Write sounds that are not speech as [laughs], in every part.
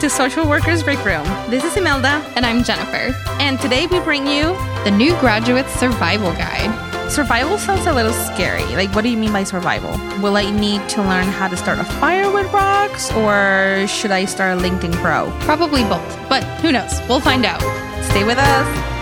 to Social Workers Break Room. This is Imelda. And I'm Jennifer. And today we bring you the new graduate survival guide. Survival sounds a little scary. Like, what do you mean by survival? Will I need to learn how to start a fire with rocks, or should I start a LinkedIn Pro? Probably both, but who knows? We'll find out. Stay with us.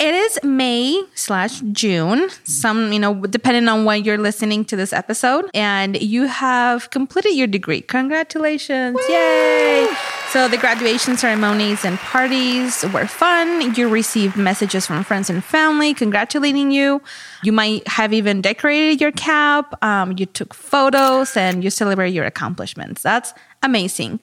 It is May slash June, some, you know, depending on when you're listening to this episode, and you have completed your degree. Congratulations. Woo! Yay. So the graduation ceremonies and parties were fun. You received messages from friends and family congratulating you. You might have even decorated your cap. Um, you took photos and you celebrate your accomplishments. That's amazing.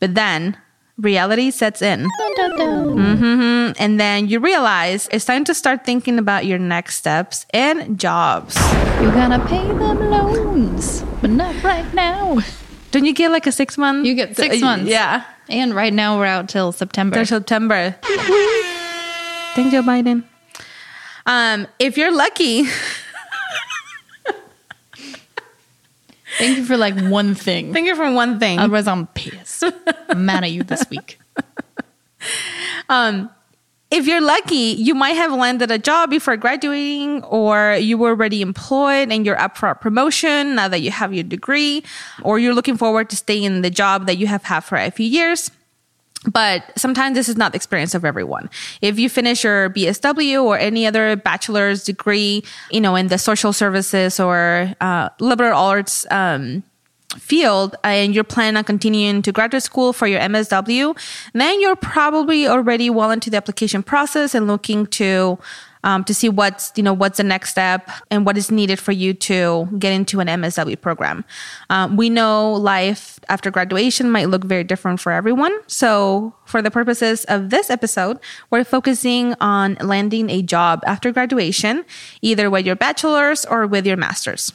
But then reality sets in. Mm-hmm. And then you realize it's time to start thinking about your next steps and jobs. You're gonna pay them loans, but not right now. Don't you get like a six month? You get six uh, months. Yeah. And right now we're out till September. Till September. Thank Joe Biden. Um, if you're lucky, [laughs] Thank you for like one thing. Thank you for one thing. Otherwise, I'm pissed. I'm mad at you this week. [laughs] Um, if you're lucky, you might have landed a job before graduating, or you were already employed and you're up for a promotion now that you have your degree, or you're looking forward to staying in the job that you have had for a few years. But sometimes this is not the experience of everyone. If you finish your BSW or any other bachelor's degree, you know, in the social services or uh, liberal arts um, field, and you're planning on continuing to graduate school for your MSW, then you're probably already well into the application process and looking to um, to see what's you know what's the next step and what is needed for you to get into an MSW program. Um, we know life after graduation might look very different for everyone. So for the purposes of this episode, we're focusing on landing a job after graduation, either with your bachelor's or with your master's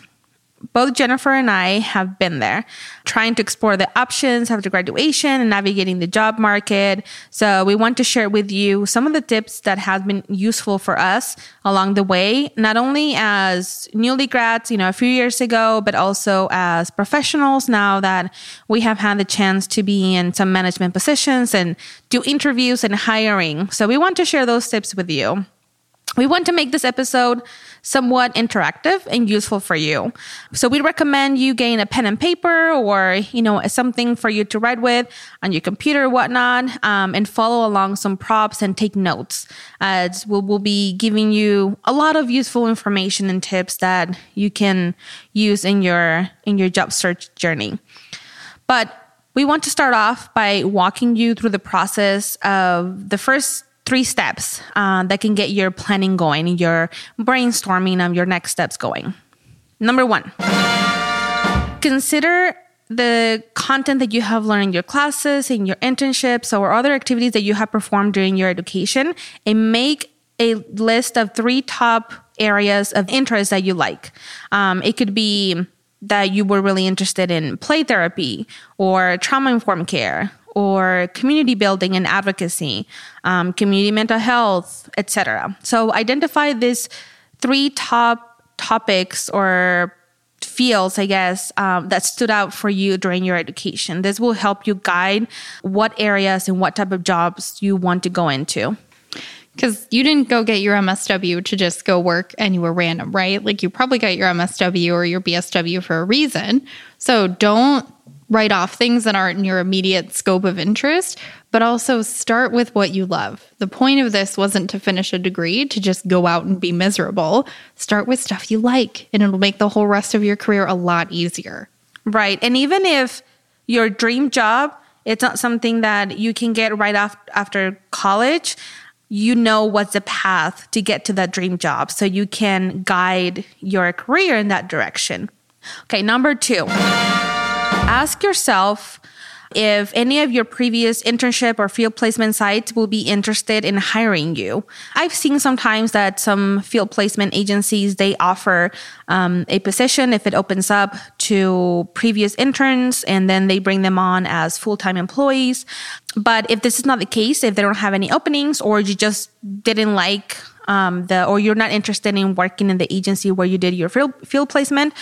both Jennifer and I have been there trying to explore the options after graduation and navigating the job market. So we want to share with you some of the tips that have been useful for us along the way, not only as newly grads, you know, a few years ago, but also as professionals now that we have had the chance to be in some management positions and do interviews and hiring. So we want to share those tips with you. We want to make this episode somewhat interactive and useful for you. So we recommend you gain a pen and paper or, you know, something for you to write with on your computer or whatnot, um, and follow along some props and take notes. As we'll, we'll be giving you a lot of useful information and tips that you can use in your, in your job search journey. But we want to start off by walking you through the process of the first three steps uh, that can get your planning going, your brainstorming of your next steps going. Number one, consider the content that you have learned in your classes, in your internships, or other activities that you have performed during your education, and make a list of three top areas of interest that you like. Um, it could be that you were really interested in play therapy or trauma informed care or community building and advocacy, um, community mental health, etc. So identify these three top topics or fields, I guess, um, that stood out for you during your education. This will help you guide what areas and what type of jobs you want to go into. Because you didn't go get your MSW to just go work anywhere random, right? Like you probably got your MSW or your BSW for a reason. So don't write off things that aren't in your immediate scope of interest, but also start with what you love. The point of this wasn't to finish a degree to just go out and be miserable. Start with stuff you like, and it'll make the whole rest of your career a lot easier. Right. And even if your dream job, it's not something that you can get right off after college, you know what's the path to get to that dream job. So you can guide your career in that direction. Okay, number two ask yourself if any of your previous internship or field placement sites will be interested in hiring you. I've seen sometimes that some field placement agencies they offer um, a position if it opens up to previous interns and then they bring them on as full-time employees. But if this is not the case, if they don't have any openings or you just didn't like um, the or you're not interested in working in the agency where you did your field, field placement,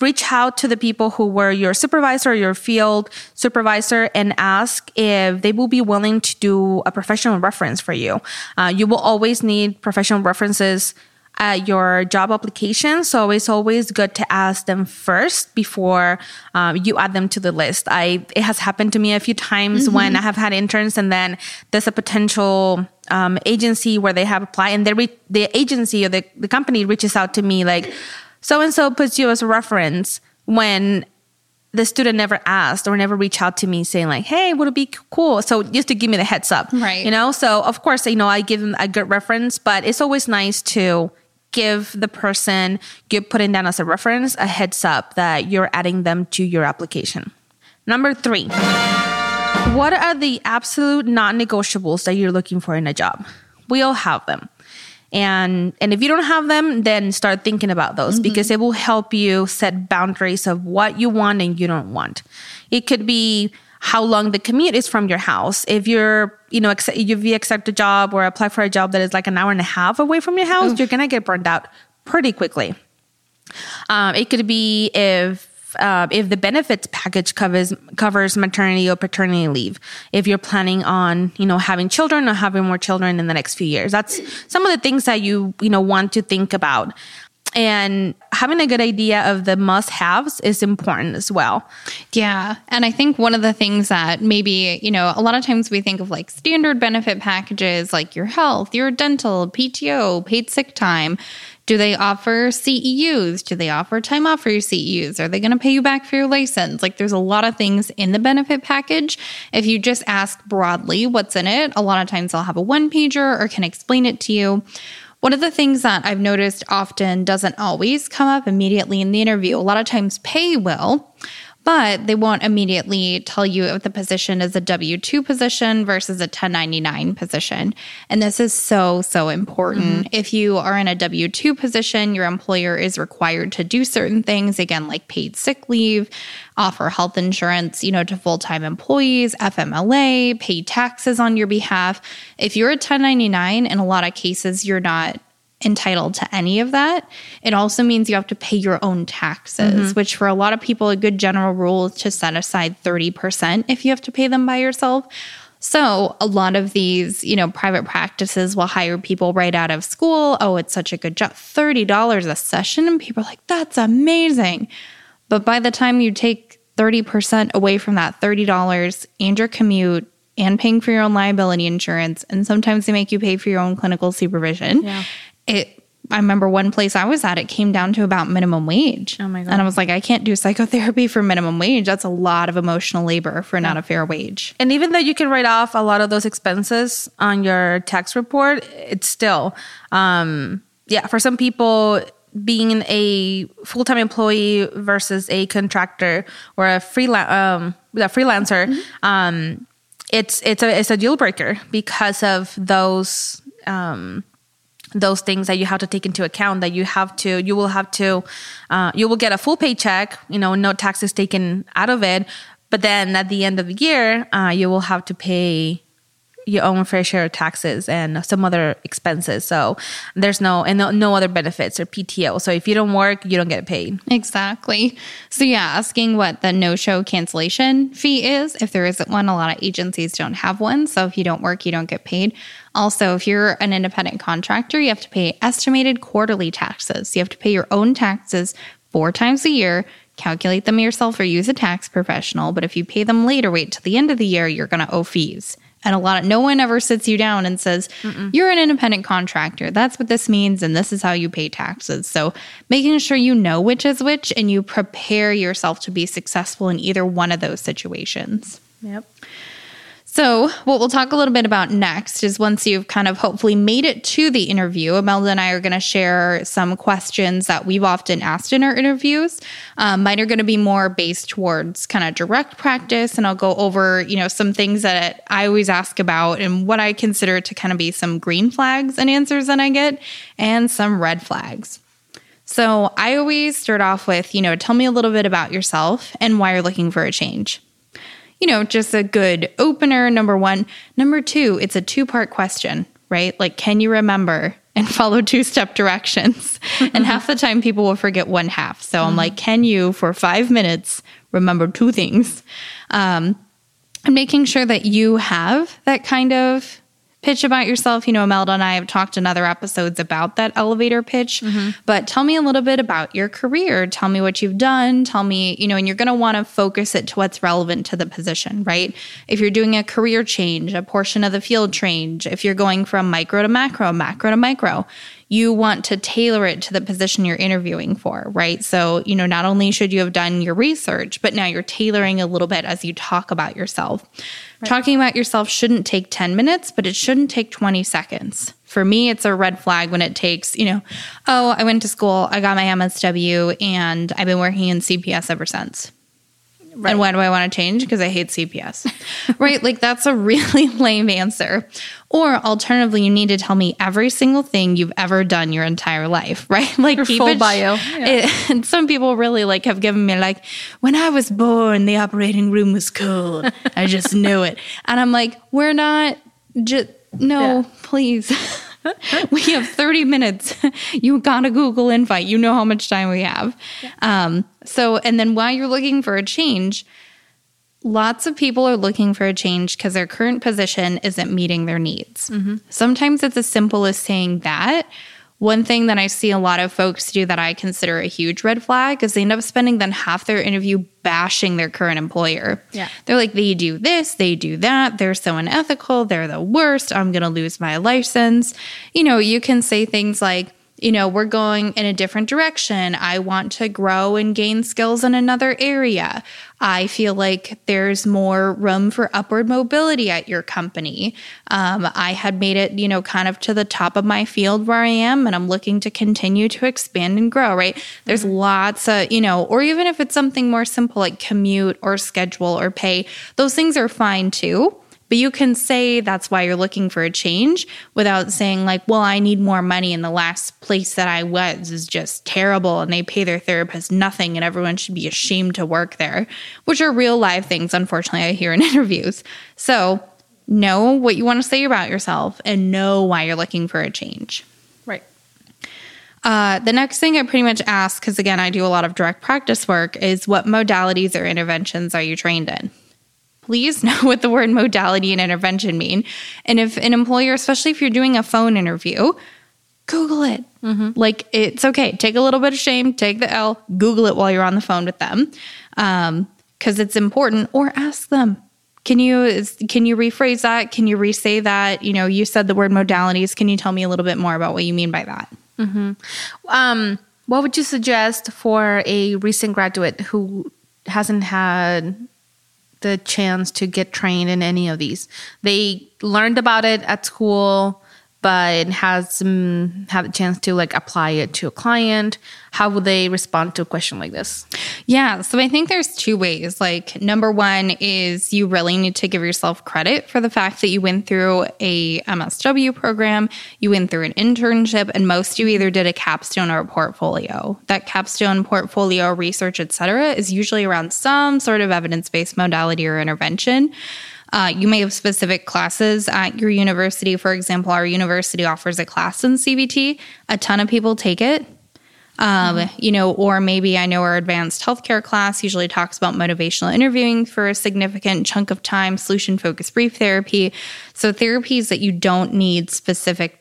reach out to the people who were your supervisor, your field supervisor, and ask if they will be willing to do a professional reference for you. Uh, you will always need professional references at your job application. So it's always good to ask them first before um, you add them to the list. I it has happened to me a few times mm-hmm. when I have had interns, and then there's a potential um, agency where they have applied, and they re- the agency or the, the company reaches out to me like, so and so puts you as a reference when the student never asked or never reached out to me saying like, "Hey, would it be cool?" So just to give me the heads up, right? You know, so of course, you know, I give them a good reference, but it's always nice to give the person you're putting down as a reference a heads up that you're adding them to your application. Number three, what are the absolute non negotiables that you're looking for in a job? We all have them. And, and if you don't have them, then start thinking about those mm-hmm. because it will help you set boundaries of what you want and you don't want. It could be how long the commute is from your house. If you're, you know, if you accept a job or apply for a job that is like an hour and a half away from your house, Oof. you're gonna get burned out pretty quickly. Um, it could be if uh, if the benefits package covers covers maternity or paternity leave. If you're planning on you know having children or having more children in the next few years, that's some of the things that you you know want to think about and having a good idea of the must haves is important as well. Yeah. And I think one of the things that maybe, you know, a lot of times we think of like standard benefit packages like your health, your dental, PTO, paid sick time. Do they offer CEUs? Do they offer time off for your CEUs? Are they going to pay you back for your license? Like there's a lot of things in the benefit package. If you just ask broadly what's in it, a lot of times they'll have a one pager or can explain it to you. One of the things that I've noticed often doesn't always come up immediately in the interview. A lot of times pay will, but they won't immediately tell you if the position is a W 2 position versus a 1099 position. And this is so, so important. Mm-hmm. If you are in a W 2 position, your employer is required to do certain things, again, like paid sick leave, offer health insurance, you know, to full time employees, FMLA, pay taxes on your behalf. If you're a 1099, in a lot of cases, you're not entitled to any of that. It also means you have to pay your own taxes, mm-hmm. which for a lot of people, a good general rule is to set aside 30% if you have to pay them by yourself. So a lot of these, you know, private practices will hire people right out of school. Oh, it's such a good job. $30 a session. And people are like, that's amazing. But by the time you take 30% away from that $30 and your commute and paying for your own liability insurance, and sometimes they make you pay for your own clinical supervision. Yeah it I remember one place I was at, it came down to about minimum wage. Oh my God. And I was like, I can't do psychotherapy for minimum wage. That's a lot of emotional labor for yeah. not a fair wage. And even though you can write off a lot of those expenses on your tax report, it's still, um, yeah, for some people, being a full time employee versus a contractor or a, freelan- um, a freelancer, mm-hmm. um, it's, it's, a, it's a deal breaker because of those. Um, those things that you have to take into account that you have to you will have to uh, you will get a full paycheck you know no taxes taken out of it. But then at the end of the year uh, you will have to pay your own fair share of taxes and some other expenses. So there's no and no, no, other benefits or PTO. So if you don't work, you don't get paid. Exactly. So yeah, asking what the no-show cancellation fee is, if there isn't one, a lot of agencies don't have one. So if you don't work, you don't get paid. Also, if you're an independent contractor, you have to pay estimated quarterly taxes. You have to pay your own taxes four times a year calculate them yourself or use a tax professional. But if you pay them late or wait till the end of the year, you're going to owe fees. And a lot of no one ever sits you down and says, Mm-mm. You're an independent contractor. That's what this means. And this is how you pay taxes. So making sure you know which is which and you prepare yourself to be successful in either one of those situations. Yep. So, what we'll talk a little bit about next is once you've kind of hopefully made it to the interview, Imelda and I are going to share some questions that we've often asked in our interviews. Um, mine are going to be more based towards kind of direct practice, and I'll go over, you know, some things that I always ask about and what I consider to kind of be some green flags and answers that I get, and some red flags. So, I always start off with, you know, tell me a little bit about yourself and why you're looking for a change you know, just a good opener, number one. Number two, it's a two part question, right? Like, can you remember and [laughs] follow two step directions. and half the time people will forget one half. So I'm like, can you, for five minutes, remember two things? Um, and making sure that you have that kind of pitch about yourself. You know, Imelda and I have talked in other episodes about that elevator pitch, mm-hmm. but tell me a little bit about your career. Tell me what you've done. Tell me, you know, and you're going to want to focus it to what's relevant to the position, right? If you're doing a career change, a portion of the field change, if you're going from micro to macro, macro to micro, you want to tailor it to the position you're interviewing for, right? So, you know, not only should you have done your research, but now you're tailoring a little bit as you talk about yourself. Talking about yourself shouldn't take 10 minutes, but it shouldn't take 20 seconds. For me, it's a red flag when it takes, you know, oh, I went to school, I got my MSW, and I've been working in CPS ever since. And why do I want to change? Because I hate CPS. [laughs] right? Like that's a really [laughs] lame answer. Or alternatively, you need to tell me every single thing you've ever done your entire life, [laughs] right? Like Your keep full it, bio. it- and some people really like have given me like, when I was born, the operating room was cold. I just knew it. And I'm like, we're not just no, Yeah. please. [laughs] we have 30 minutes. [laughs] you got a Google invite. You know how much time we have. Um, so, and then while you're looking for a change, lots of people are looking for a change because their current position isn't meeting their needs. Sometimes it's as simple as saying that. One thing that I see a lot of folks do that I consider a huge red flag is they end up spending then half their interview bashing their current employer. Yeah. They're like, they do this, they do that, they're so unethical, they're the worst, I'm gonna lose my license. You know, you can say things like, you know, we're going in a different direction. I want to grow and gain skills in another area. I feel like there's more room for upward mobility at your company. Um, I had made it, you know, kind of to the top of my field where I am, and I'm looking to continue to expand and grow, right? There's lots of, you know, or even if it's something more simple like commute or schedule or pay, those things are fine too. But you can say that's why you're looking for a change without saying, like, well, I need more money and the last place that I was is just terrible and they pay their therapist nothing and everyone should be ashamed to work there, which are real live things, unfortunately, I hear in [laughs] interviews. So know what you want to say about yourself and know why you're looking for a change. Right. Uh, the next thing I pretty much ask, because again, I do a lot of direct practice work, is what modalities or interventions are you trained in? Please know [laughs] what the word modality and intervention mean. And if an employer, especially if you're doing a phone interview, Google it. Mm-hmm. Like it's okay. Take a little bit of shame, take the L, Google it while you're on the phone with them, um, because it's important. Or ask them. Can you is- can you rephrase that? Can you re-say that? You know, you said the word modalities. Can you tell me a little bit more about what you mean by that? Mm-hmm. Um, what would you suggest for a recent graduate who hasn't had the chance to get trained in any of these? They learned about it at school, but has um, had a chance to like apply it to a client. How would they respond to a question like this? Yeah. So I think there's two ways. Like, number one is you really need to give yourself credit for the fact that you went through a MSW program, you went through an internship, and most you either did a capstone or a portfolio. That capstone, portfolio, research, et cetera, is usually around some sort of evidence based modality or intervention. Uh, you may have specific classes at your university. For example, our university offers a class in CBT. A ton of people take it um, you know, or maybe I know our advanced healthcare class usually talks about motivational interviewing for a significant chunk of time, solution focused brief therapy. So, therapies that you don't need specific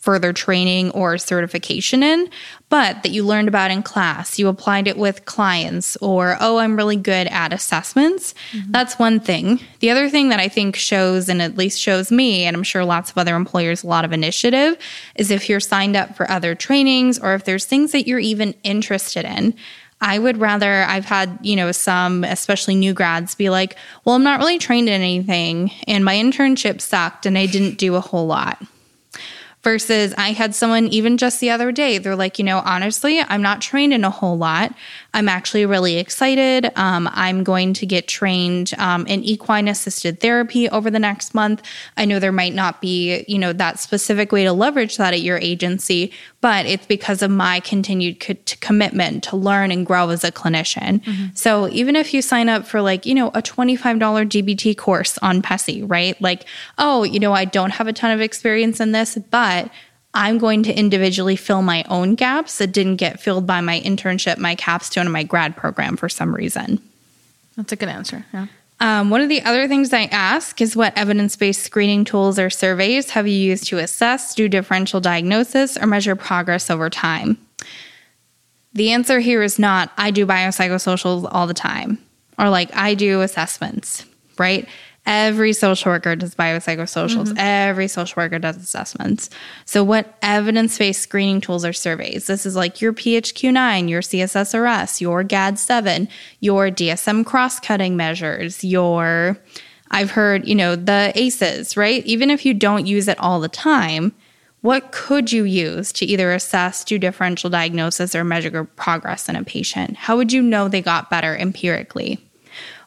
further training or certification in, but that you learned about in class. You applied it with clients, or, oh, I'm really good at assessments. Mm-hmm. That's one thing. The other thing that I think shows, and at least shows me, and I'm sure lots of other employers, a lot of initiative, is if you're signed up for other trainings or if there's things that you're even interested in. I would rather, I've had, you know, some, especially new grads, be like, well, I'm not really trained in anything, and my internship sucked, and I didn't do a whole lot versus I had someone even just the other day. They're like, you know, honestly, I'm not trained in a whole lot. I'm actually really excited. Um, I'm going to get trained um, in equine assisted therapy over the next month. I know there might not be, you know, that specific way to leverage that at your agency, but it's because of my continued co- to commitment to learn and grow as a clinician. So even if you sign up for like, you know, a $25 CBT course on PESI, right? Like, oh, you know, I don't have a ton of experience in this, but I'm going to individually fill my own gaps that didn't get filled by my internship, my capstone, and my grad program for some reason. That's a good answer. Yeah. Um, one of the other things I ask is what evidence based screening tools or surveys have you used to assess, do differential diagnosis, or measure progress over time? The answer here is not, I do biopsychosocials all the time, or like I do assessments, right? Every social worker does biopsychosocials. Mm-hmm. Every social worker does assessments. So, what evidence based screening tools or surveys? This is like your PHQ9, your CSSRS, your GAD7, your DSM cross cutting measures, your, I've heard, you know, the ACEs, right? Even if you don't use it all the time, what could you use to either assess, do differential diagnosis, or measure progress in a patient? How would you know they got better empirically?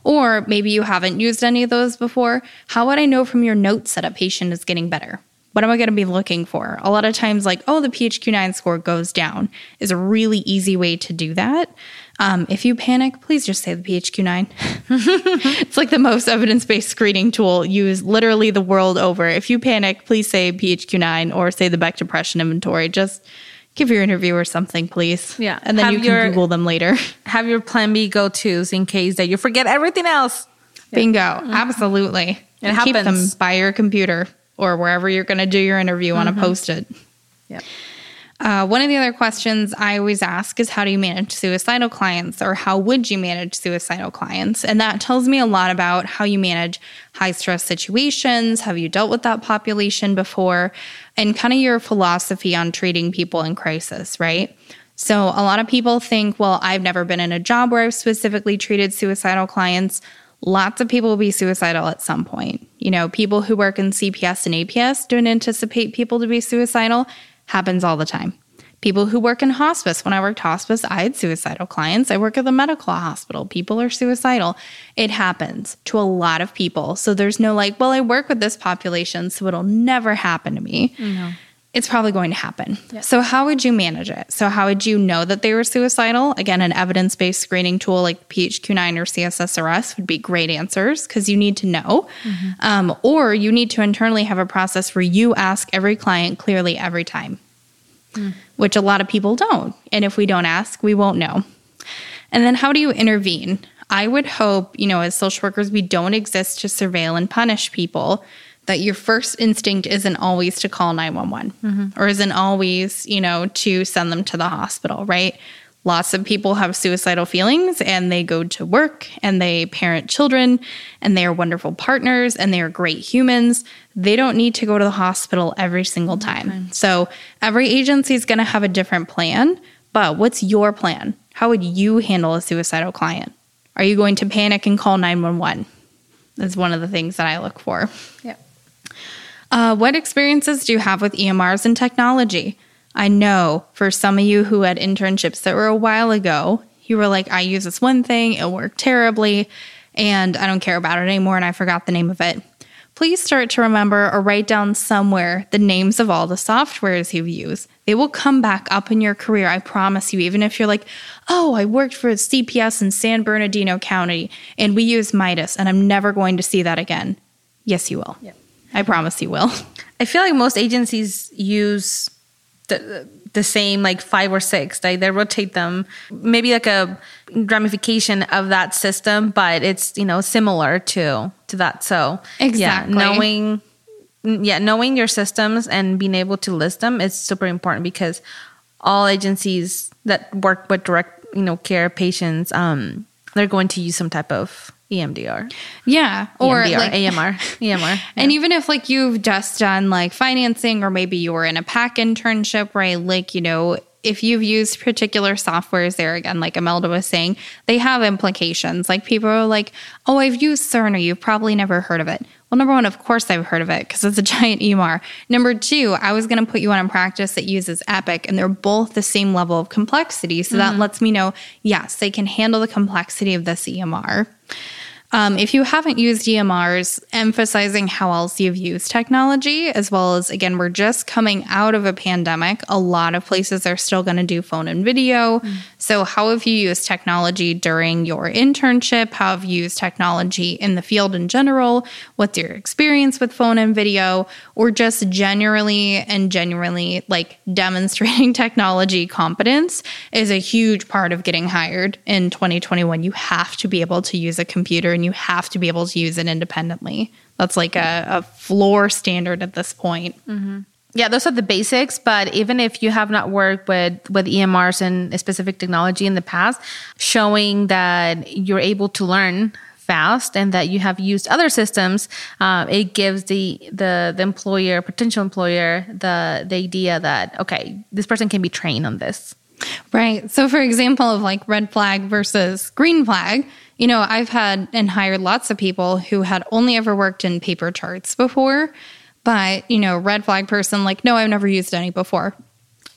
Or maybe you haven't used any of those before. How would I know from your notes that a patient is getting better? What am I going to be looking for? A lot of times, like, oh, the PHQ9 score goes down is a really easy way to do that. Um, if you panic, please just say the PHQ9. [laughs] it's like the most evidence based screening tool used literally the world over. If you panic, please say PHQ9 or say the Beck Depression Inventory. Just give your interviewer something, please. Yeah. And then Have you can your- Google them later. [laughs] Have your plan B go tos in case that you forget everything else. Bingo. Mm-hmm. Absolutely. It And Keep them by your computer or wherever you're going to do your interview on a mm-hmm. post it. Yeah. Uh, one of the other questions I always ask is how do you manage suicidal clients or how would you manage suicidal clients? And that tells me a lot about how you manage high stress situations. Have you dealt with that population before? And kind of your philosophy on treating people in crisis, right? So a lot of people think, well, I've never been in a job where I've specifically treated suicidal clients. Lots of people will be suicidal at some point. You know, people who work in CPS and APS don't anticipate people to be suicidal. Happens all the time. People who work in hospice. When I worked hospice, I had suicidal clients. I work at the medical hospital. People are suicidal. It happens to a lot of people. So there's no like, well, I work with this population, so it'll never happen to me. It's probably going to happen. So, how would you manage it? So, how would you know that they were suicidal? Again, an evidence based screening tool like PHQ9 or CSSRS would be great answers because you need to know. Um, or you need to internally have a process where you ask every client clearly every time which a lot of people don't. And if we don't ask, we won't know. And then how do you intervene? I would hope, you know, as social workers, we don't exist to surveil and punish people, that your first instinct isn't always to call 911 mm-hmm. or isn't always, you know, to send them to the hospital, right? Lots of people have suicidal feelings and they go to work and they parent children and they are wonderful partners and they are great humans. They don't need to go to the hospital every single time. So every agency is going to have a different plan. But what's your plan? How would you handle a suicidal client? Are you going to panic and call 911? That's one of the things that I look for. Yeah. Uh, what experiences do you have with EMRs and technology? I know for some of you who had internships that were a while ago, you were like, I use this one thing, it worked terribly, and I don't care about it anymore, and I forgot the name of it. Please start to remember or write down somewhere the names of all the softwares you've used. They will come back up in your career, I promise you, even if you're like, oh, I worked for CPS in San Bernardino County and we use Midas, and I'm never going to see that again. Yes, you will. Yep. I promise you will. [laughs] I feel like most agencies use the the same like five or six. Like they rotate them, maybe like a ramification of that system, but it's you know similar to to that. So Exactly. yeah, knowing yeah knowing your systems and being able to list them is super important because all agencies that work with direct you know care patients um they're going to use some type of EMDR Yeah. Or EMDR like, AMR [laughs] EMR And even if like you've just done like financing or maybe you were in a pack internship, right? Like, you know, if you've used particular softwares there again, like Imelda was saying, they have implications. Like people are like, oh, I've used Cerner. You've probably never heard of it. Well, number one, of course I've heard of it because it's a [laughs] giant EMR. Number two, I was going to put you on a practice that uses Epic and they're both the same level of complexity. So that mm-hmm. lets me know, yes, they can handle the complexity of this EMR. Um, if you haven't used EMRs, emphasizing how else you've used technology, as well as, again, we're just coming out of a pandemic. A lot of places are still going to do phone and video. Mm. So, how have you used technology during your internship? How have you used technology in the field in general? What's your experience with phone and video? Or just generally and genuinely like demonstrating [laughs] technology competence is a huge part of getting hired in 2021. You have to be able to use a computer and you have to be able to use it independently. That's like a, a floor standard at this point. Mm-hmm. Yeah, those are the basics. But even if you have not worked with with EMRs and specific technology in the past, showing that you're able to learn fast and that you have used other systems, uh, it gives the, the the employer, potential employer, the the idea that okay, this person can be trained on this. Right. So, for example, of like red flag versus green flag, you know, I've had and hired lots of people who had only ever worked in paper charts before, but, you know, red flag person, like, no, I've never used any before.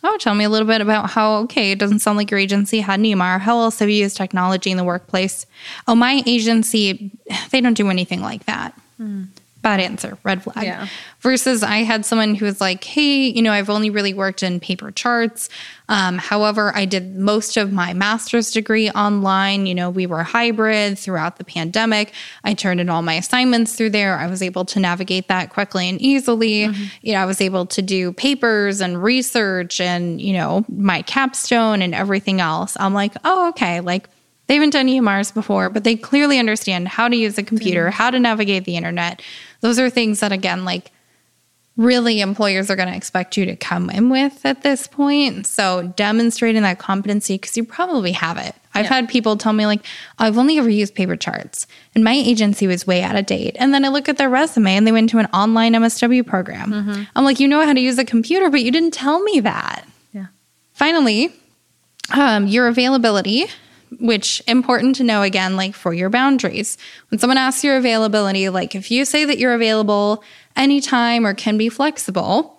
Oh, tell me a little bit about how, okay, it doesn't sound like your agency had EMR. How else have you used technology in the workplace? Oh, my agency, they don't do anything like that. Mm bad answer, red flag. Yeah. Versus I had someone who was like, hey, you know, I've only really worked in paper charts. Um, however, I did most of my master's degree online. You know, we were hybrid throughout the pandemic. I turned in all my assignments through there. I was able to navigate that quickly and easily. Mm-hmm. You know, I was able to do papers and research and, you know, my capstone and everything else. I'm like, oh, okay. Like, they haven't done EMRs before, but they clearly understand how to use a computer, how to navigate the internet. Those are things that, again, like really employers are going to expect you to come in with at this point. So demonstrating that competency, because you probably have it. I've yeah. had people tell me, like, I've only ever used paper charts and my agency was way out of date. And then I look at their resume and they went to an online MSW program. Mm-hmm. I'm like, you know how to use a computer, but you didn't tell me that. Yeah. Finally, um, your availability which important to know again like for your boundaries. When someone asks your availability like if you say that you're available anytime or can be flexible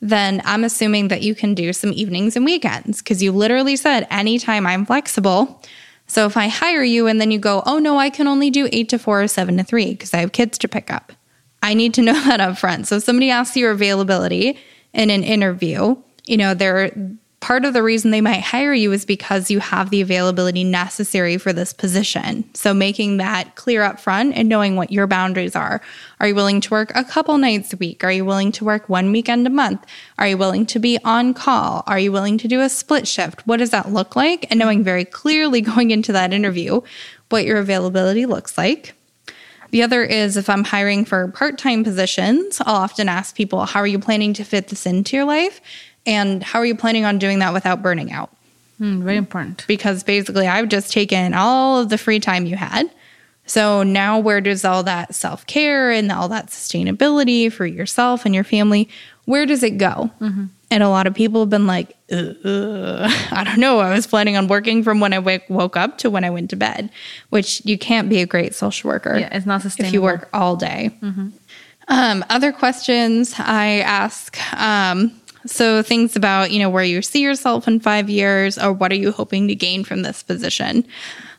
then i'm assuming that you can do some evenings and weekends because you literally said anytime i'm flexible. So if i hire you and then you go oh no i can only do 8 to 4 or 7 to 3 because i have kids to pick up. I need to [laughs] know that up front so if somebody asks your availability in an interview you know they're part of the reason they might hire you is because you have the availability necessary for this position. So making that clear up front and knowing what your boundaries are. Are you willing to work a couple nights a week? Are you willing to work one weekend a month? Are you willing to be on call? Are you willing to do a split shift? What does that look like? And knowing very clearly [laughs] going into that interview what your availability looks like. The other is if I'm hiring for part time positions, I'll often ask people, How are you planning to fit this into your life? And how are you planning on doing that without burning out? Mm, very important. Because basically, I've just taken all of the free time you had. So now, where does all that self care and all that sustainability for yourself and your family, where does it go? Mm-hmm. And a lot of people have been like, I don't know. I was planning on working from when I w- woke up to when I went to bed, which you can't be a great social worker. Yeah, it's not sustainable. If you work all day. Mm-hmm. Um, other questions I ask um, so things about, you know, where you see yourself in five years or what are you hoping to gain from this position?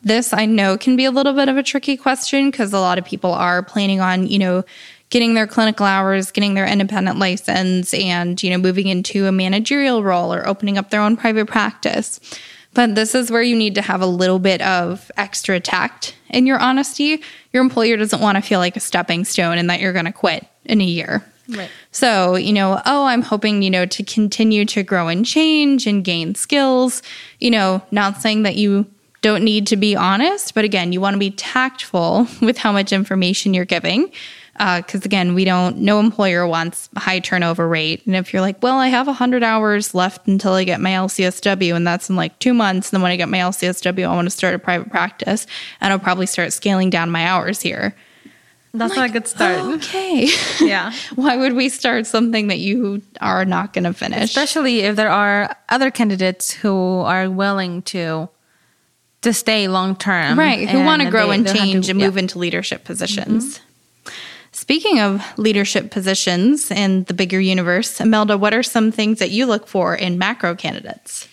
This I know can be a little bit of a tricky question because a lot of people are planning on, you know, getting their clinical hours, getting their independent license and, you know, moving into a managerial role or opening up their own private practice. But this is where you need to have a little bit of extra tact in your honesty. Your employer doesn't want to feel like a stepping stone and that you're going to quit in a year. Right. So, you know, oh, I'm hoping, you know, to continue to grow and change and gain skills, you know, not saying that you don't need to be honest, but again, you want to be tactful [laughs] with how much information you're giving. Because uh, again, we don't, no employer wants high turnover rate. And if you're like, well, I have 100 hours left until I get my LCSW, and that's in like two months. And then when I get my LCSW, I want to start a private practice and I'll probably start scaling down my hours here. That's not a good start. Okay. [laughs] [laughs] Yeah. Why would we start something that you are not going to finish? Especially if there are other candidates who are willing to to stay long term. Right. Who want to grow and change to, and move yeah. into leadership positions. Mm-hmm. Speaking of leadership positions in the bigger universe, Imelda, what are some things that you look for in macro candidates?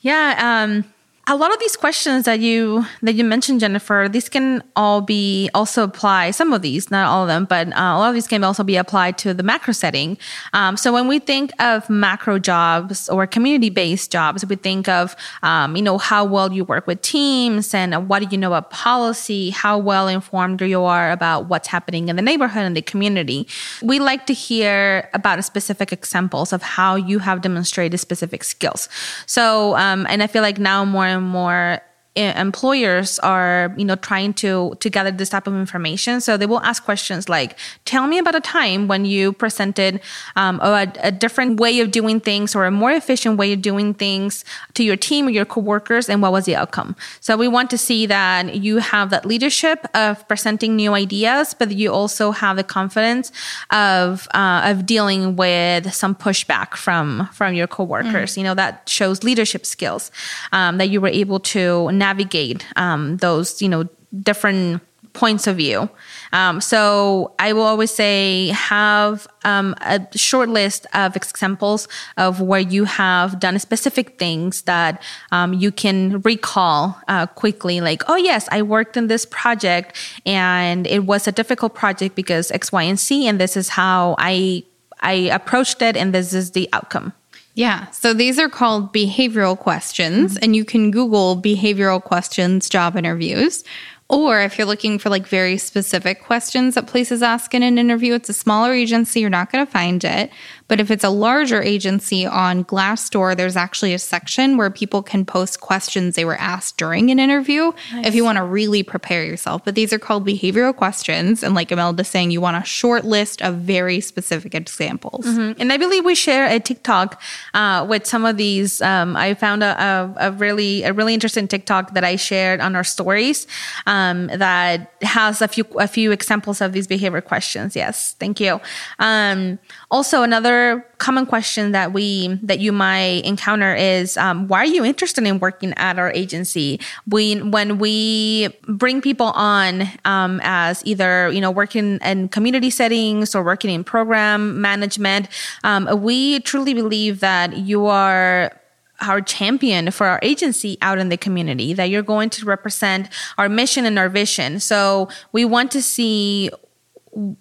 Yeah, um, a lot of these questions that you that you mentioned jennifer these can all be also apply some of these not all of them but uh, a lot of these can also be applied to the macro setting. Um, so when we think of macro jobs or community based jobs we think of um, you know how well you work with teams and what do you know about policy how well informed you are about what's happening in the neighborhood and the community. We like to hear about specific examples of how you have demonstrated specific skills. So um, and i feel like now more more employers are you know trying to to gather this type of information. So they will ask questions like tell me about a time when you presented um, a, a, different way of doing things or a more efficient way of doing things to your team or your coworkers and what was the outcome? So we want to see that you have that leadership of presenting new ideas but you also have the confidence of uh, of dealing with some pushback from from your coworkers. Mm. you know that shows leadership skills um, that you were able to navigate um, those, you know, different points of view. Um, so I will always say have um, a short list of examples of where you have done specific things that um, you can recall uh, quickly. Like, oh yes, I worked in this project and it was a difficult project because X, Y, and Z, and this is how I I approached it, and this is the outcome. Yeah. So these are called behavioral questions, mm-hmm. and you can Google behavioral questions job interviews. Or if you're looking for like very specific questions that places ask in an interview, it's a smaller agency, you're not going to find it. But if it's a larger agency on Glassdoor, there's actually a section where people can post questions they were asked during an interview nice. if you want to really prepare yourself. But these are called behavioral questions. And like Imelda saying, you want a short list of very specific examples. Mm-hmm. And I believe we share a TikTok uh, with some of these. Um, I found a, a, a, really a really interesting TikTok that I shared on our stories um, that has a few a few examples of these behavior questions. Yes, thank you. Um, also, another common question that we that you might encounter is um, why are you interested in working at our agency? We when we bring people on um, as either you know working in community settings or working in program management, um, we truly believe that you are our champion for our agency out in the community, that you're going to represent our mission and our vision. So we want to see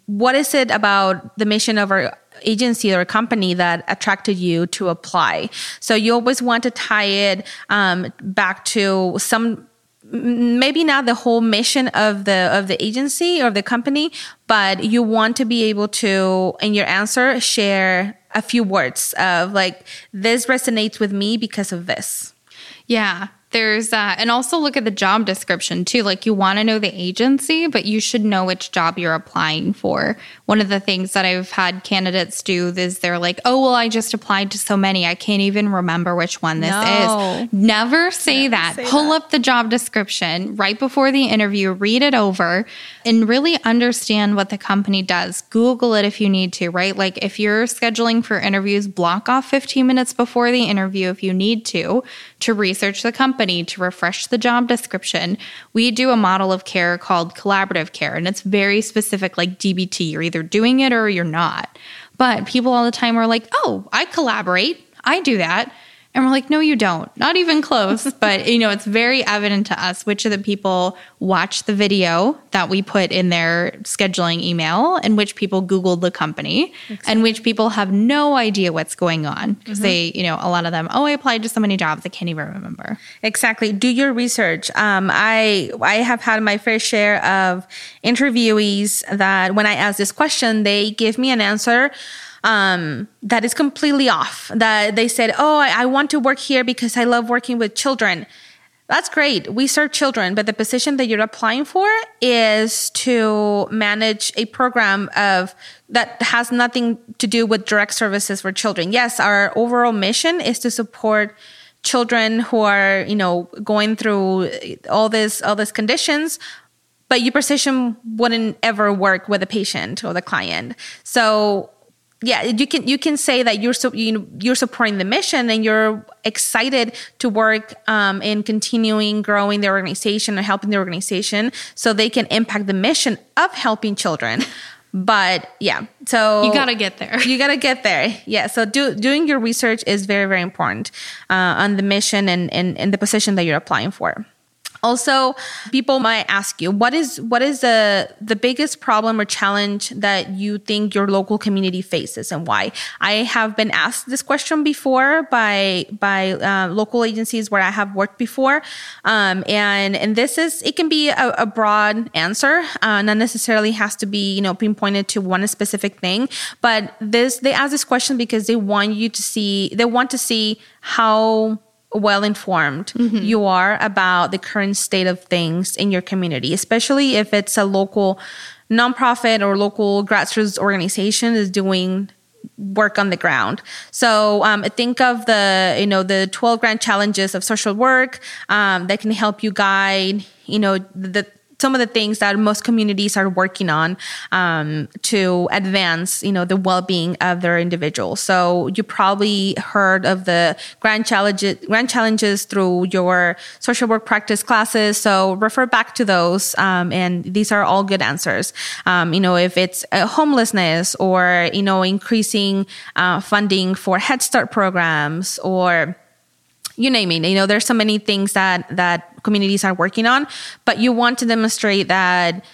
what is it about the mission of our agency or company that attracted you to apply. So you always want to tie it um, back to some maybe not the whole mission of the of the agency or the company but you want to be able to in your answer share a few words of like this resonates with me because of this yeah there's that. And also look at the job description too. Like you want to know the agency, but you should know which job you're applying for. One of the things that I've had candidates do is they're like, oh, well, I just applied to so many. I can't even remember which one this no. is. Never say that. Say Pull that. up the job description right before the interview, read it over, and really understand what the company does. Google it if you need to, right? Like if you're scheduling for interviews, block off 15 minutes before the interview if you need to, to research the company company to refresh the job description, we do a model of care called collaborative care. And it's very specific, like DBT. You're either doing it or you're not. But people all the time are like, oh, I collaborate. I do that. And we're like, no, you don't. Not even close. [laughs] but, you know, it's very evident to us which of the people watch the video that we put in their scheduling email and which people Googled the company exactly. and which people have no idea what's going on because mm-hmm. they, you know, a lot of them, oh, I applied to so many jobs, I can't even remember. Exactly. Do your research. Um, I, I have had my fair share of interviewees that when I ask this question, they give me an answer um, that is completely off. That they said, "Oh, I, I want to work here because I love working with children." That's great. We serve children, but the position that you're applying for is to manage a program of that has nothing to do with direct services for children. Yes, our overall mission is to support children who are, you know, going through all this all these conditions, but your position wouldn't ever work with the patient or the client. So yeah you can you can say that you're so you know, you're supporting the mission and you're excited to work um, in continuing growing the organization and helping the organization so they can impact the mission of helping children but yeah So You got to get there. you got to get there. Yeah. So do, doing your research is very, very important uh, on the mission and, and, and the position that you're applying for. Also, people might ask you, what is what is the the biggest problem or challenge that you think your local community faces and why? I have been asked this question before by by uh, local agencies where I have worked before, um, and and this is it can be a, a broad answer, uh, not necessarily has to be you know pinpointed to one specific thing, but this they ask this question because they want you to see they want to see how well informed mm-hmm. you are about the current state of things in your community, especially if it's a local nonprofit or local grassroots organization is doing work on the ground. So um, think of the you know the 12 grand challenges of social work um, that can help you guide you know the some of the things that most communities are working on um, to advance, you know, the well-being of their individuals. So you probably heard of the grand challenges, grand challenges through your social work practice classes. So refer back to those, um, and these are all good answers. Um, you know, if it's homelessness or you know increasing uh, funding for Head Start programs or you name it. You know, there's so many things that that communities are working on, but you want to demonstrate that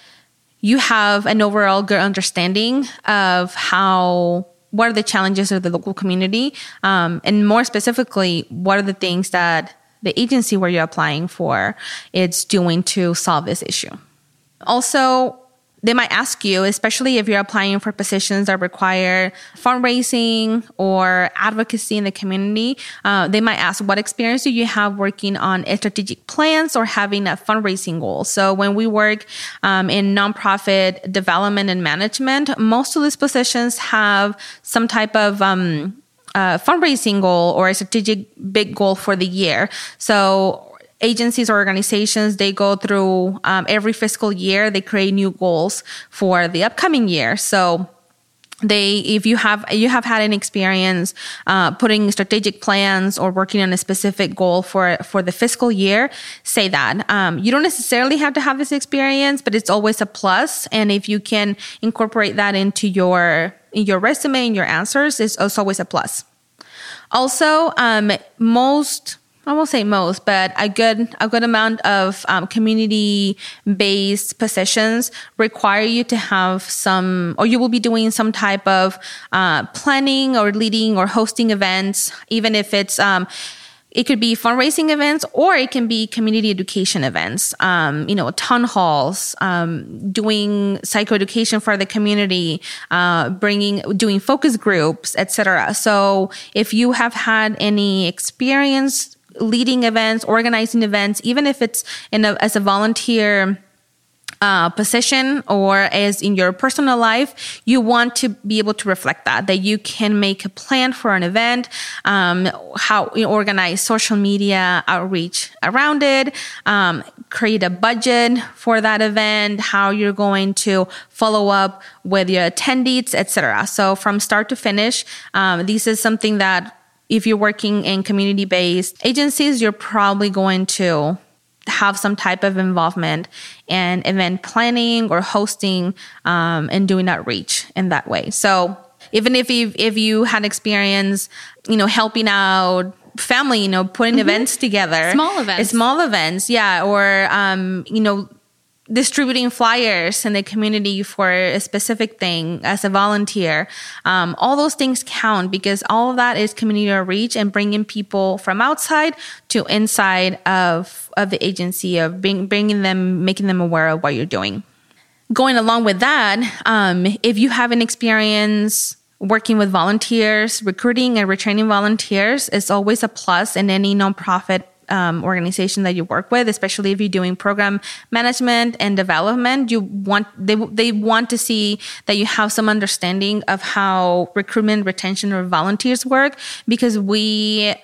you have an overall good understanding of how what are the challenges of the local community, um, and more specifically, what are the things that the agency where you're applying for is doing to solve this issue. Also, they might ask you, especially if you're applying for positions that require fundraising or advocacy in the community, uh, they might ask, what experience do you have working on strategic plans or having a fundraising goal? So when we work um, in nonprofit development and management, most of these positions have some type of um, uh, fundraising goal or a strategic big goal for the year. So agencies or organizations they go through um, every fiscal year they create new goals for the upcoming year. So they if you have you have had an experience uh, putting strategic plans or working on a specific goal for for the fiscal year say that. Um, you don't necessarily have to have this experience but it's always a plus. And if you can incorporate that into your in your resume and your answers it's, it's always a plus. Also um, most I won't say most, but a good a good amount of um, community based positions require you to have some, or you will be doing some type of uh, planning or leading or hosting events, even if it's. Um, it could be fundraising events or it can be community education events um, you know town halls um, doing psychoeducation for the community uh, bringing doing focus groups etc so if you have had any experience leading events, organizing events, even if it's in a, as a volunteer uh, position or as in your personal life, you want to be able to reflect that, that you can make a plan for an event, um, how you organize social media outreach around it, um, create a budget for that event, how you're going to follow up with your attendees, etc. So from start to finish, um, this is something that if you're working in community based agencies, you're probably going to have some type of involvement in event planning or hosting um, and doing outreach in that way. So even if you if you had experience, you know, helping out family, you know, putting mm-hmm. events together, small events, small events, yeah, or um, you know distributing flyers in the community for a specific thing as a volunteer. Um, all those things count because all of that is community outreach and bringing people from outside to inside of, of the agency of bring, bringing them, making them aware of what you're doing. Going along with that, um, if you have an experience working with volunteers, recruiting and retraining volunteers is always a plus in any nonprofit um, organization that you work with, especially if you're doing program management and development, you want they they want to see that you have some understanding of how recruitment, retention, or volunteers work because we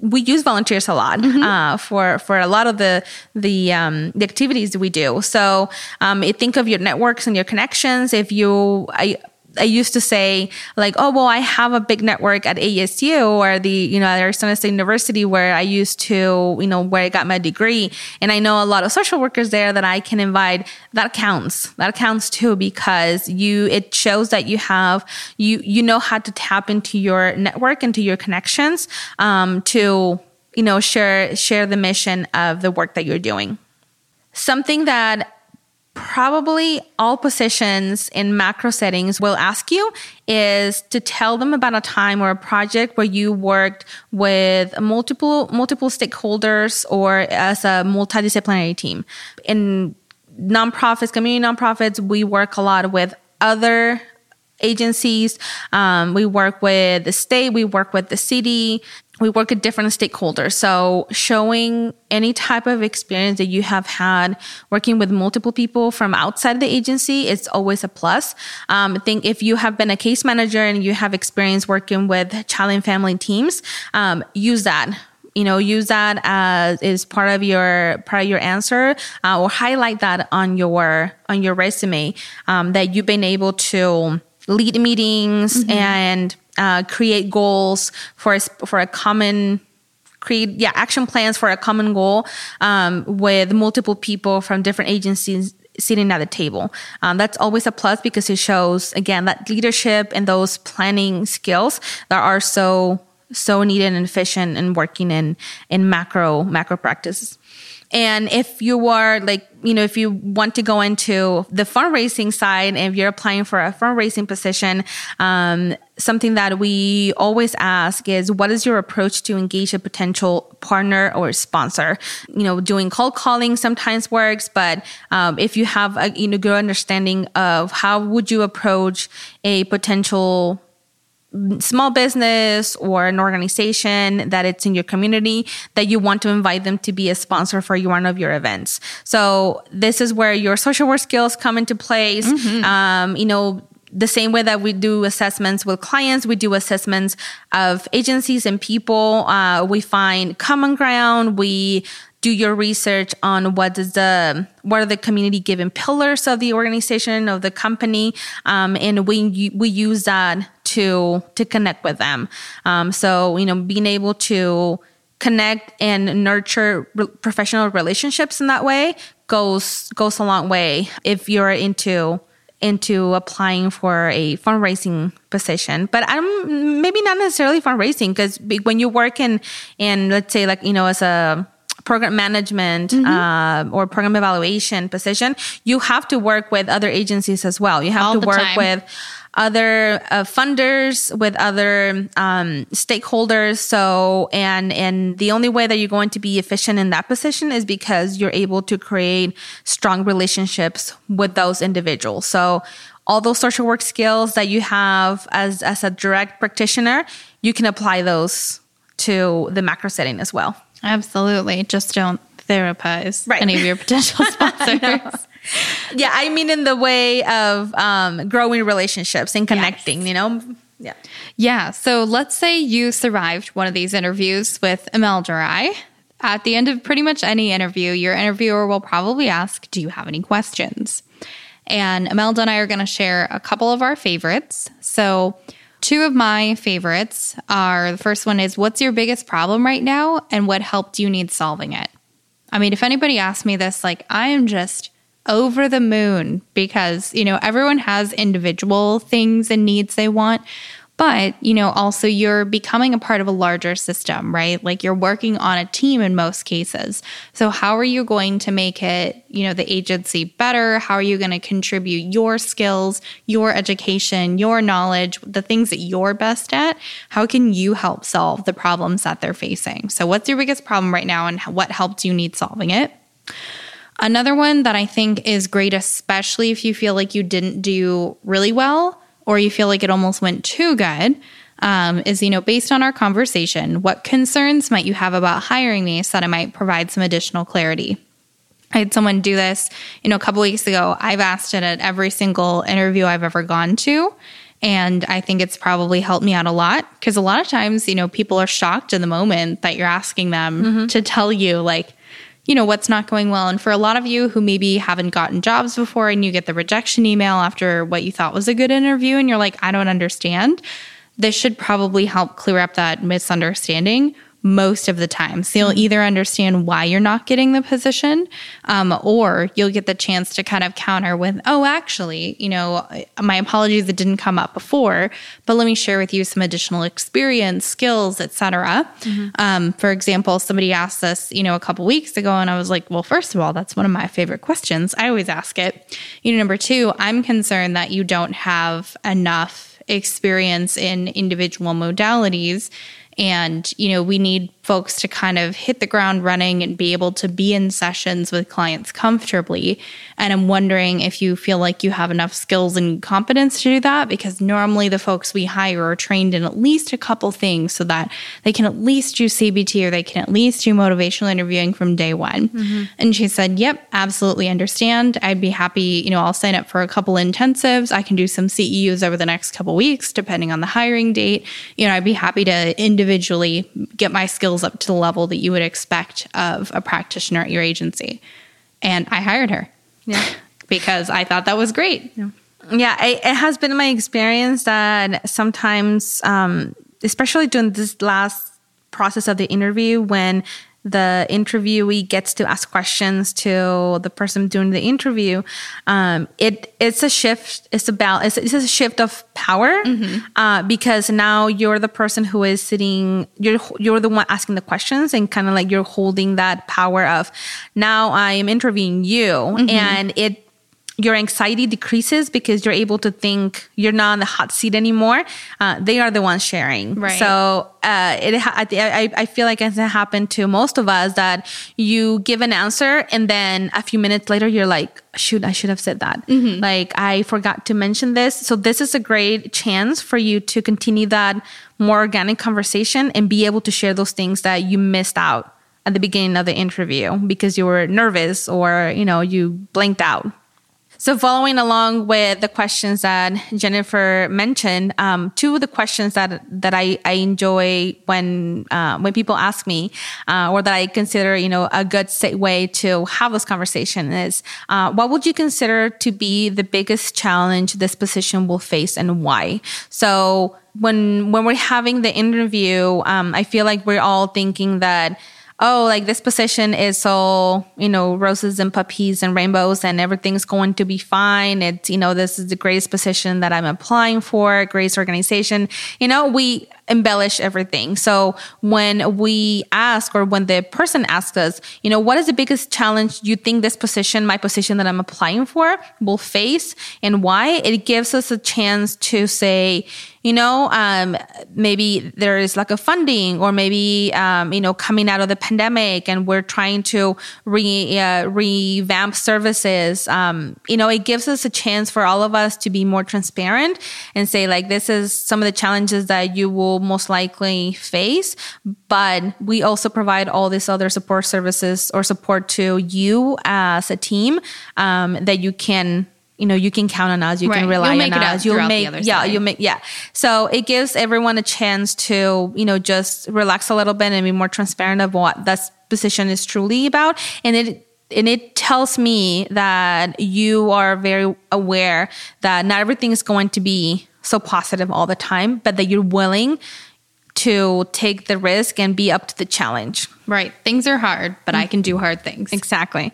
we use volunteers a lot mm-hmm. uh, for for a lot of the the um, the activities we do. So um, think of your networks and your connections. If you I, I used to say like, oh well, I have a big network at ASU or the you know at Arizona State University where I used to you know where I got my degree, and I know a lot of social workers there that I can invite. That counts. That counts too because you it shows that you have you you know how to tap into your network into your connections um, to you know share share the mission of the work that you're doing. Something that probably all positions in macro settings will ask you is to tell them about a time or a project where you worked with multiple multiple stakeholders or as a multidisciplinary team. In nonprofits community nonprofits we work a lot with other agencies. Um, we work with the state we work with the city we work with different stakeholders. So showing any type of experience that you have had working with multiple people from outside the agency it's always a plus. Um, I think if you have been a case manager and you have experience working with child and family teams, um, use that you know use that as is part of your part of your answer uh, or highlight that on your on your resume um, that you've been able to lead meetings mm-hmm. and uh, create goals for a, for a common create yeah action plans for a common goal um, with multiple people from different agencies sitting at the table. Um, that's always a plus because it shows again that leadership and those planning skills that are so so needed and efficient in working in in macro macro practices. And if you are like, you know, if you want to go into the fundraising side, if you're applying for a fundraising position, um, something that we always ask is what is your approach to engage a potential partner or sponsor? You know, doing cold calling sometimes works, but um, if you have a you know good understanding of how would you approach a potential small business or an organization that it's in your community that you want to invite them to be a sponsor for one of your events. So this is where your social work skills come into place. Mm-hmm. Um, you know, the same way that we do assessments with clients, we do assessments of agencies and people. Uh, we find common ground. We do your research on what is the what are the community given pillars of the organization of the company, um, and we we use that to to connect with them. Um, so you know, being able to connect and nurture re- professional relationships in that way goes goes a long way if you're into into applying for a fundraising position but i'm maybe not necessarily fundraising because when you work in in let's say like you know as a program management mm-hmm. uh, or program evaluation position, you have to work with other agencies as well. You have All to work time. with other uh, funders, with other um, stakeholders. So, and and the only way that you're going to be efficient in that position is because you're able to create strong relationships with those individuals. So, all those social work skills that you have as as a direct practitioner, you can apply those to the macro setting as well. Absolutely. Just don't therapize right. any of your potential [laughs] sponsors. [laughs] yeah, I mean, in the way of um, growing relationships and connecting, yes. you know? Yeah. Yeah. So let's say you survived one of these interviews with Imelda or At the end of pretty much any interview, your interviewer will probably ask, Do you have any questions? And Imelda and I are going to share a couple of our favorites. So, Two of my favorites are the first one is what's your biggest problem right now and what help do you need solving it? I mean, if anybody asked me this, like I am just over the moon because, you know, everyone has individual things and needs they want. But, you know, also you're becoming a part of a larger system, right? Like you're working on a team in most cases. So, how are you going to make it, you know, the agency better? How are you going to contribute your skills, your education, your knowledge, the things that you're best at? How can you help solve the problems that they're facing? So, what's your biggest problem right now and what helps you need solving it? Another one that I think is great, especially if you feel like you didn't do really well or you feel like it almost went too good um, is you know based on our conversation what concerns might you have about hiring me so that i might provide some additional clarity i had someone do this you know a couple weeks ago i've asked it at every single interview i've ever gone to and i think it's probably helped me out a lot because a lot of times you know people are shocked in the moment that you're asking them mm-hmm. to tell you like you know, what's not going well. And for a lot of you who maybe haven't gotten jobs before and you get the rejection email after what you thought was a good interview and you're like, I don't understand, this should probably help clear up that misunderstanding most of the time. So you'll either understand why you're not getting the position, um, or you'll get the chance to kind of counter with, oh, actually, you know, my apologies, it didn't come up before, but let me share with you some additional experience, skills, etc. Mm-hmm. Um, for example, somebody asked us, you know, a couple weeks ago, and I was like, well, first of all, that's one of my favorite questions. I always ask it. You know, number two, I'm concerned that you don't have enough experience in individual modalities and, you know, we need folks to kind of hit the ground running and be able to be in sessions with clients comfortably. And I'm wondering if you feel like you have enough skills and competence to do that because normally the folks we hire are trained in at least a couple things so that they can at least do CBT or they can at least do motivational interviewing from day one. Mm-hmm. And she said, Yep, absolutely understand. I'd be happy, you know, I'll sign up for a couple intensives. I can do some CEUs over the next couple weeks, depending on the hiring date. You know, I'd be happy to individually get my skills skills up to the level that you would expect of a practitioner at your agency. And I hired her. Yeah. [laughs] because I thought that was great. Yeah. Yeah, it, it, has been my experience that sometimes, um, especially during this last process of the interview, when the interviewee gets to ask questions to the person doing the interview, um, it it's a shift. It's about it's, it's a shift of power mm-hmm. uh, because now you're the person who is sitting. You're you're the one asking the questions and kind of like you're holding that power of now I am interviewing you, mm-hmm. and it your anxiety decreases because you're able to think you're not on the hot seat anymore. Uh, they are the ones sharing. Right. So uh, it, I, I feel like it's happened to most of us that you give an answer and then a few minutes later you're like, shoot, I should have said that. Mm-hmm. Like I forgot to mention this. So this is a great chance for you to continue that more organic conversation and be able to share those things that you missed out at the beginning of the interview because you were nervous or you know you blanked out so, following along with the questions that Jennifer mentioned, um, two of the questions that that I, I enjoy when uh, when people ask me, uh, or that I consider, you know, a good way to have this conversation is, uh, what would you consider to be the biggest challenge this position will face, and why? So, when when we're having the interview, um, I feel like we're all thinking that oh, like this position is all, you know, roses and puppies and rainbows and everything's going to be fine. It's, you know, this is the greatest position that I'm applying for, greatest organization. You know, we embellish everything. So when we ask or when the person asks us, you know, what is the biggest challenge you think this position, my position that I'm applying for will face and why? It gives us a chance to say, you know, um, maybe there is like a funding or maybe, um, you know, coming out of the pandemic and we're trying to re, uh, revamp services. Um, you know, it gives us a chance for all of us to be more transparent and say like, this is some of the challenges that you will most likely face, but we also provide all these other support services or support to you as a team, um, that you can you know you can count on us you right. can rely on us you'll make yeah you'll make yeah. So it gives everyone a chance to you know just relax a little bit and be more transparent of what that position is truly about. And it and it tells me that you are very aware that not everything is going to be so positive all the time but that you're willing to take the risk and be up to the challenge. Right. Things are hard but mm-hmm. i can do hard things. Exactly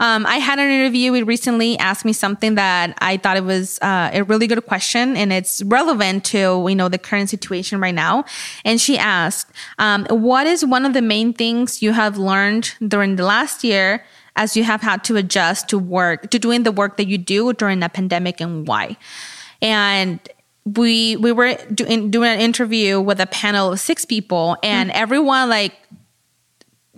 um, I had an interview. Recently asked me something that I thought it was uh, a really good question, and it's relevant to you know the current situation right now. And she asked, um, "What is one of the main things you have learned during the last year?" As you have had to adjust to work, to doing the work that you do during a pandemic and why? And we we were doing doing an interview with a panel of six people and mm-hmm. everyone like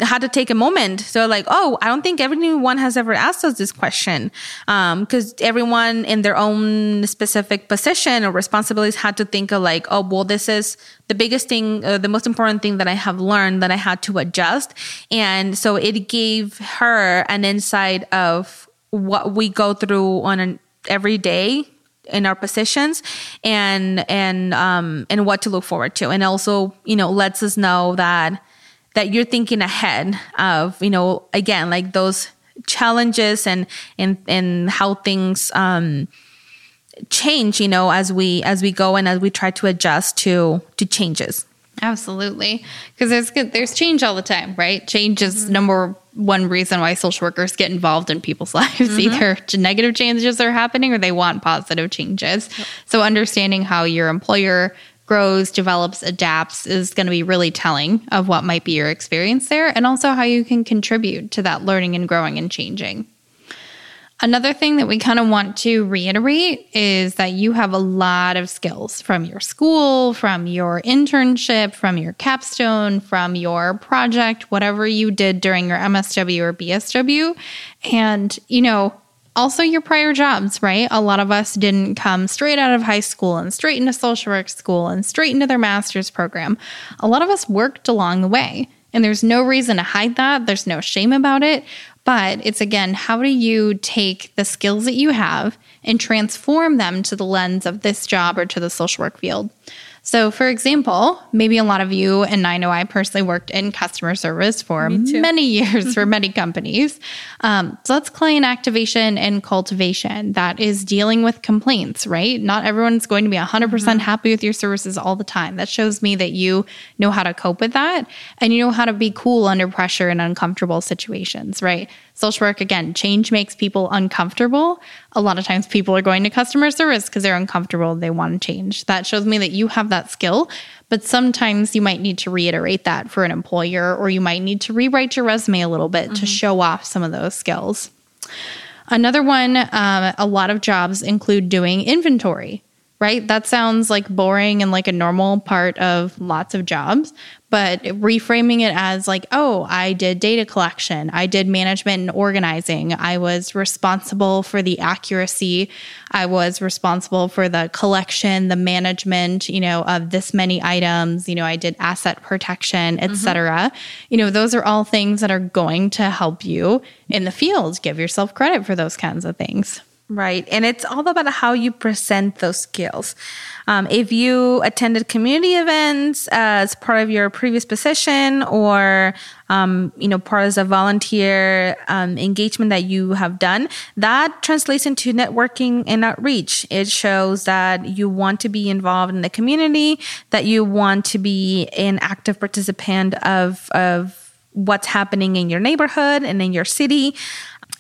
had to take a moment. So like, oh, I don't think everyone has ever asked us this question. Um, cause everyone in their own specific position or responsibilities had to think of like, oh, well, this is the biggest thing, uh, the most important thing that I have learned that I had to adjust. And so it gave her an insight of what we go through on an every day in our positions and and um and what to look forward to and also you know lets us know that that you're thinking ahead of, you know, again, like those challenges and and and how things um change, you know, as we as we go and as we try to adjust to to changes. Absolutely. Because there's good there's change all the time, right? Change is mm-hmm. number one reason why social workers get involved in people's [laughs] lives. Mm-hmm. Either negative changes are happening or they want positive changes. Yep. So understanding how your employer grows, develops, adapts is going to be really telling of what might be your experience there and also how you can contribute to that learning and growing and changing. Another thing that we kind of want to reiterate is that you have a lot of skills from your school, from your internship, from your capstone, from your project, whatever you did during your MSW or BSW. And, you know, also your prior jobs, right? A lot of us didn't come straight out of high school and straight into social work school and straight into their master's program. A lot of us worked along the way. And there's no reason to hide that. There's no shame about it. But it's again, how do you take the skills that you have and transform them to the lens of this job or to the social work field? So, for example, maybe a lot of you, and I know I personally worked in customer service for many [laughs] years for [laughs] many companies. Um, so, that's client activation and cultivation that is dealing with complaints, right? Not everyone's going to be 100% mm hmm happy with your services all the time. That shows me that you know how to cope with that and you know how to be cool under pressure in uncomfortable situations, right? Social work, again, change makes people uncomfortable. A lot of times people are going to customer service because they're uncomfortable, they want to change. That shows me that you have that skill, but sometimes you might need to reiterate that for an employer or you might need to rewrite your resume a little bit mm-hmm. to show off some of those skills. Another one, um, a lot of jobs include doing inventory right? That sounds like boring and like a normal part of lots of jobs, but reframing it as like, oh, I did data collection, I did management and organizing, I was responsible for the accuracy, I was responsible for the collection, the management, you know, of this many items, you know, I did asset protection, etc. Mm-hmm. You know, those are all things that are going to help you in the field. Give yourself credit for those kinds of things. Right. And it's all about how you present those skills. Um, if you attended community events as part of your previous position or, um, you know, part of a volunteer um, engagement that you have done, that translates into networking and outreach. It shows that you want to be involved in the community, that you want to be an active participant of, of what's happening in your neighborhood and in your city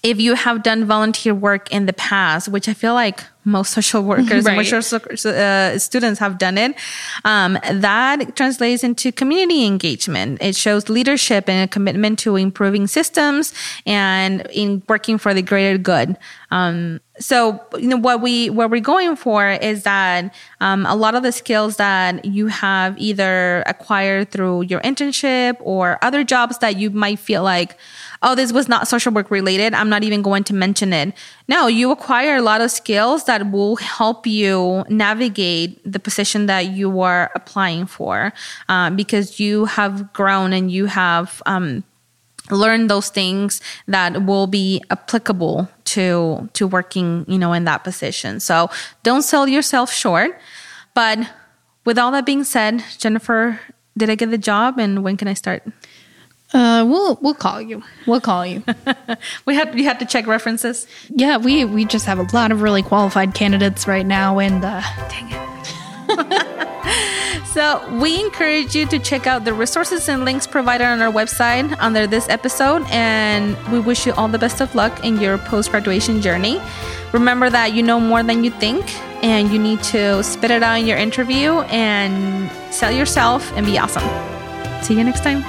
if you have done volunteer work in the past, which I feel like most social workers right. and social uh, students have done it, um, that translates into community engagement. It shows leadership and a commitment to improving systems and in working for the greater good. Um, so you know what we what we're going for is that um, a lot of the skills that you have either acquired through your internship or other jobs that you might feel like oh, this was not social work related. I'm not even going to mention it. No, you acquire a lot of skills that will help you navigate the position that you are applying for um, because you have grown and you have um, learned those things that will be applicable to to working you know in that position. So don't sell yourself short. But with all that being said jennifer did i get the job? And when can i start uh, we'll we'll call you. We'll call you. [laughs] we had we had to check references. Yeah, we we just have a lot of really qualified candidates right now, and uh, dang it. [laughs] so we encourage you to check out the resources and links provided on our website under this episode, and we wish you all the best of luck in your post graduation journey. Remember that you know more than you think, and you need to spit it out in your interview and sell yourself and be awesome. See you next time.